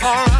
for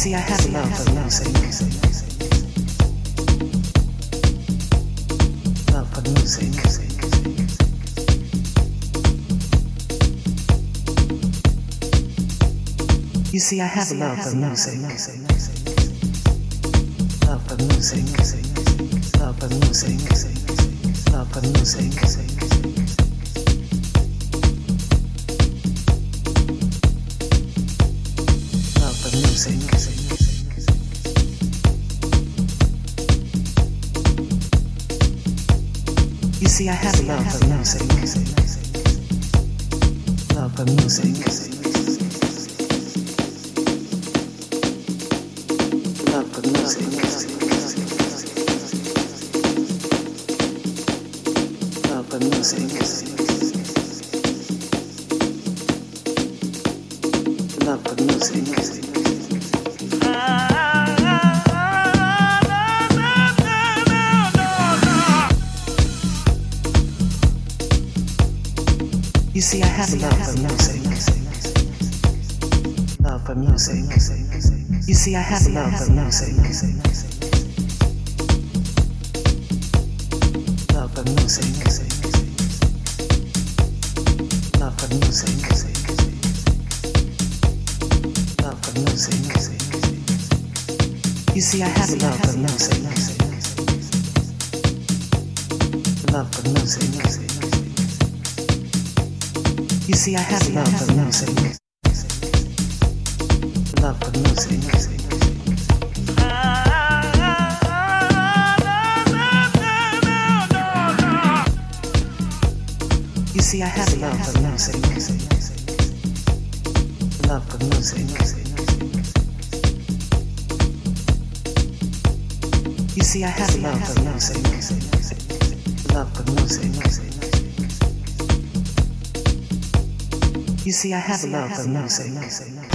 see, I have love for music. Love for music. You see, I have love for music. You see, I have love for music. Love for music. love for music. Love for music. You see, I have love for music. Love for music. Love for music. Love for music. You see, I have love for music. see, I have love for music. Love for music. You see, I have love for music. Love for music. You see, I have love for music. see, I have love for music.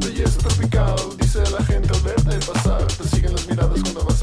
belleza tropical. Dice la gente al verte pasar, te siguen las miradas cuando vas.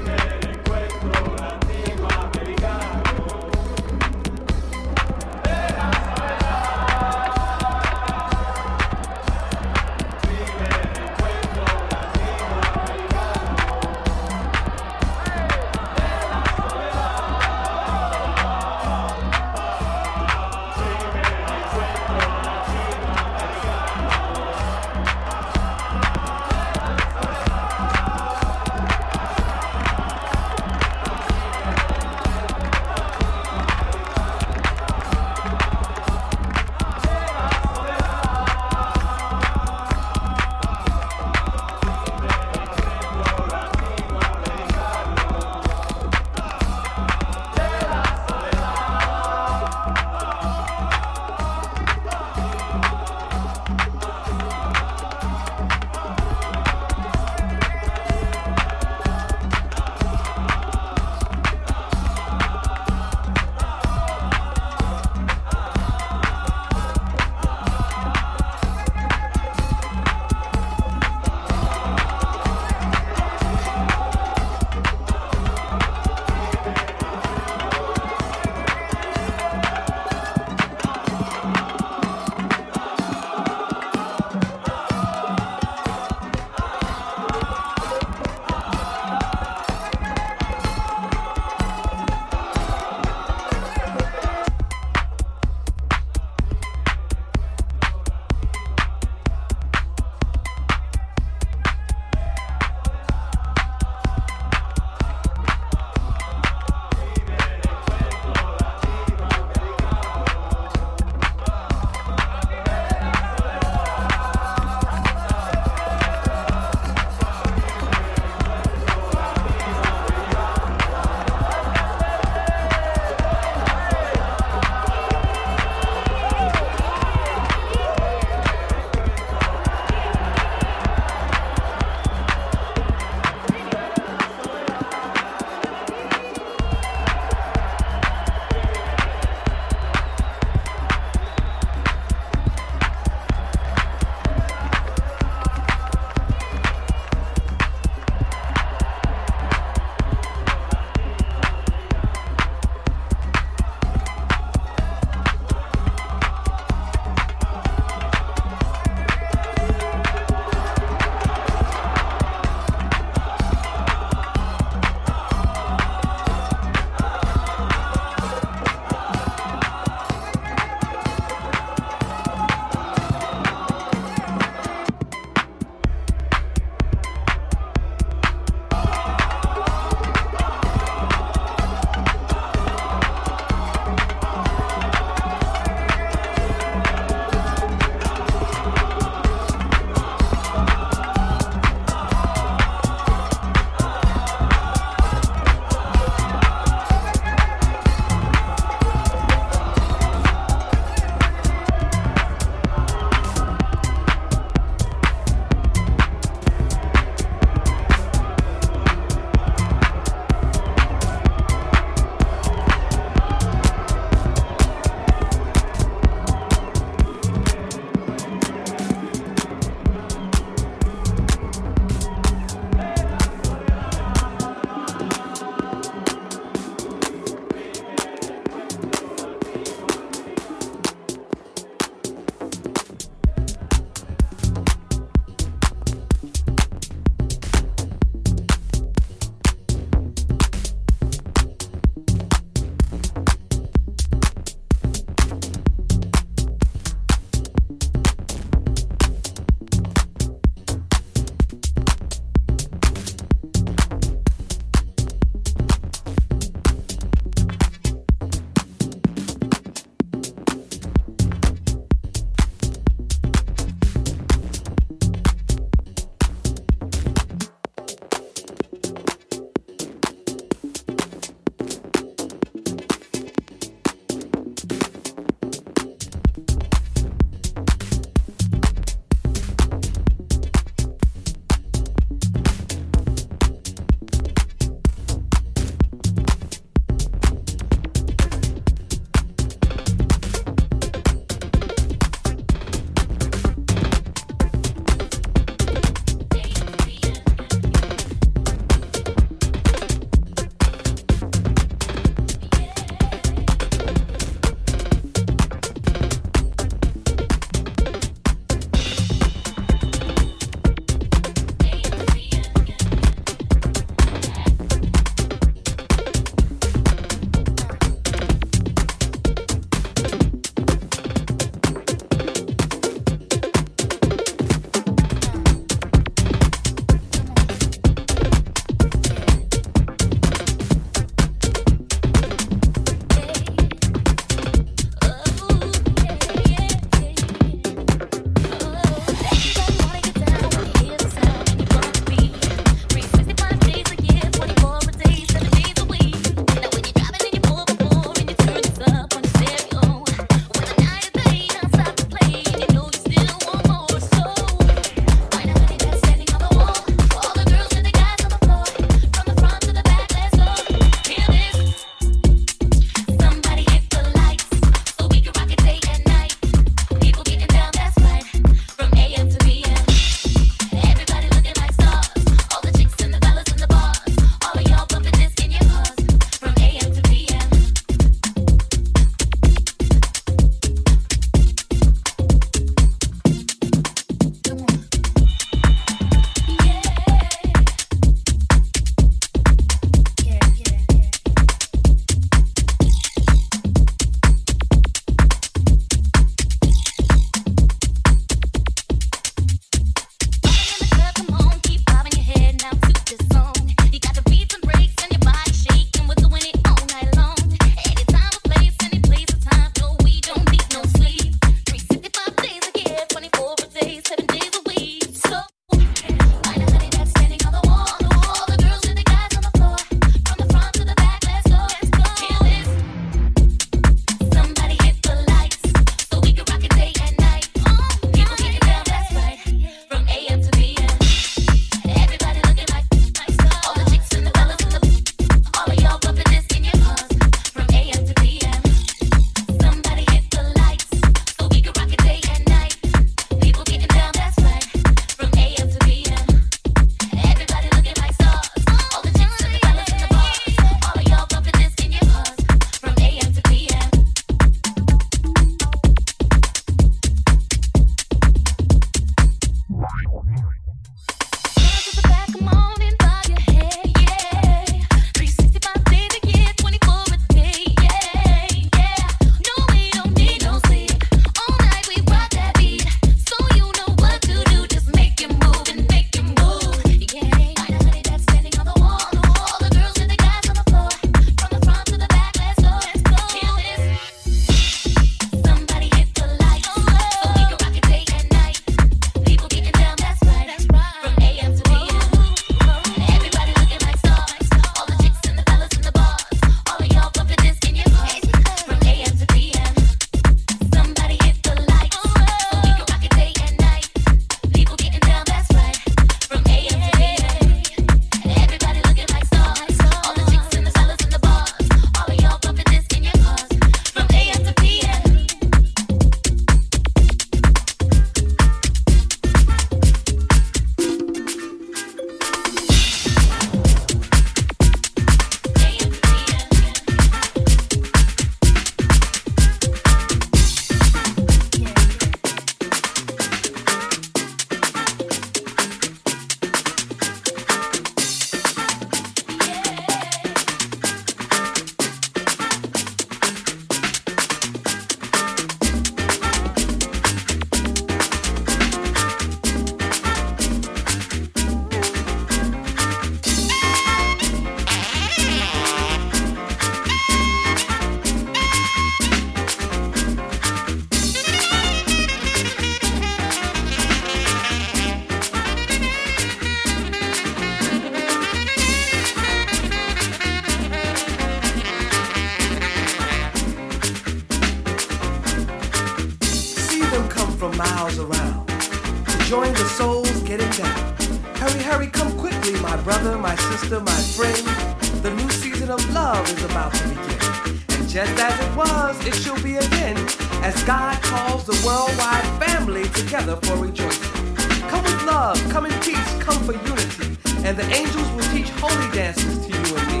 calls the worldwide family together for rejoicing. Come with love, come in peace, come for unity, and the angels will teach holy dances to you and me.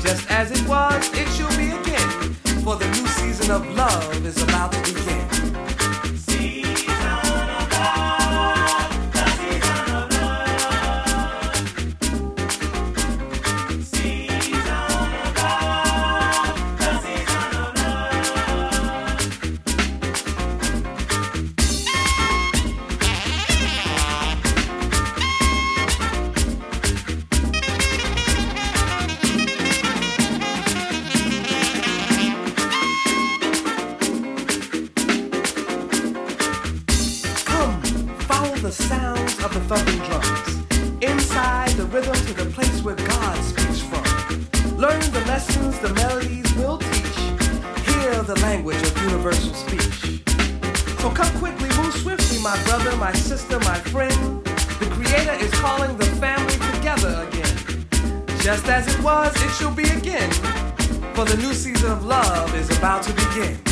Just as it was, it shall be again, for the new season of love is about to begin. you'll be again. For the new season of love is about to begin.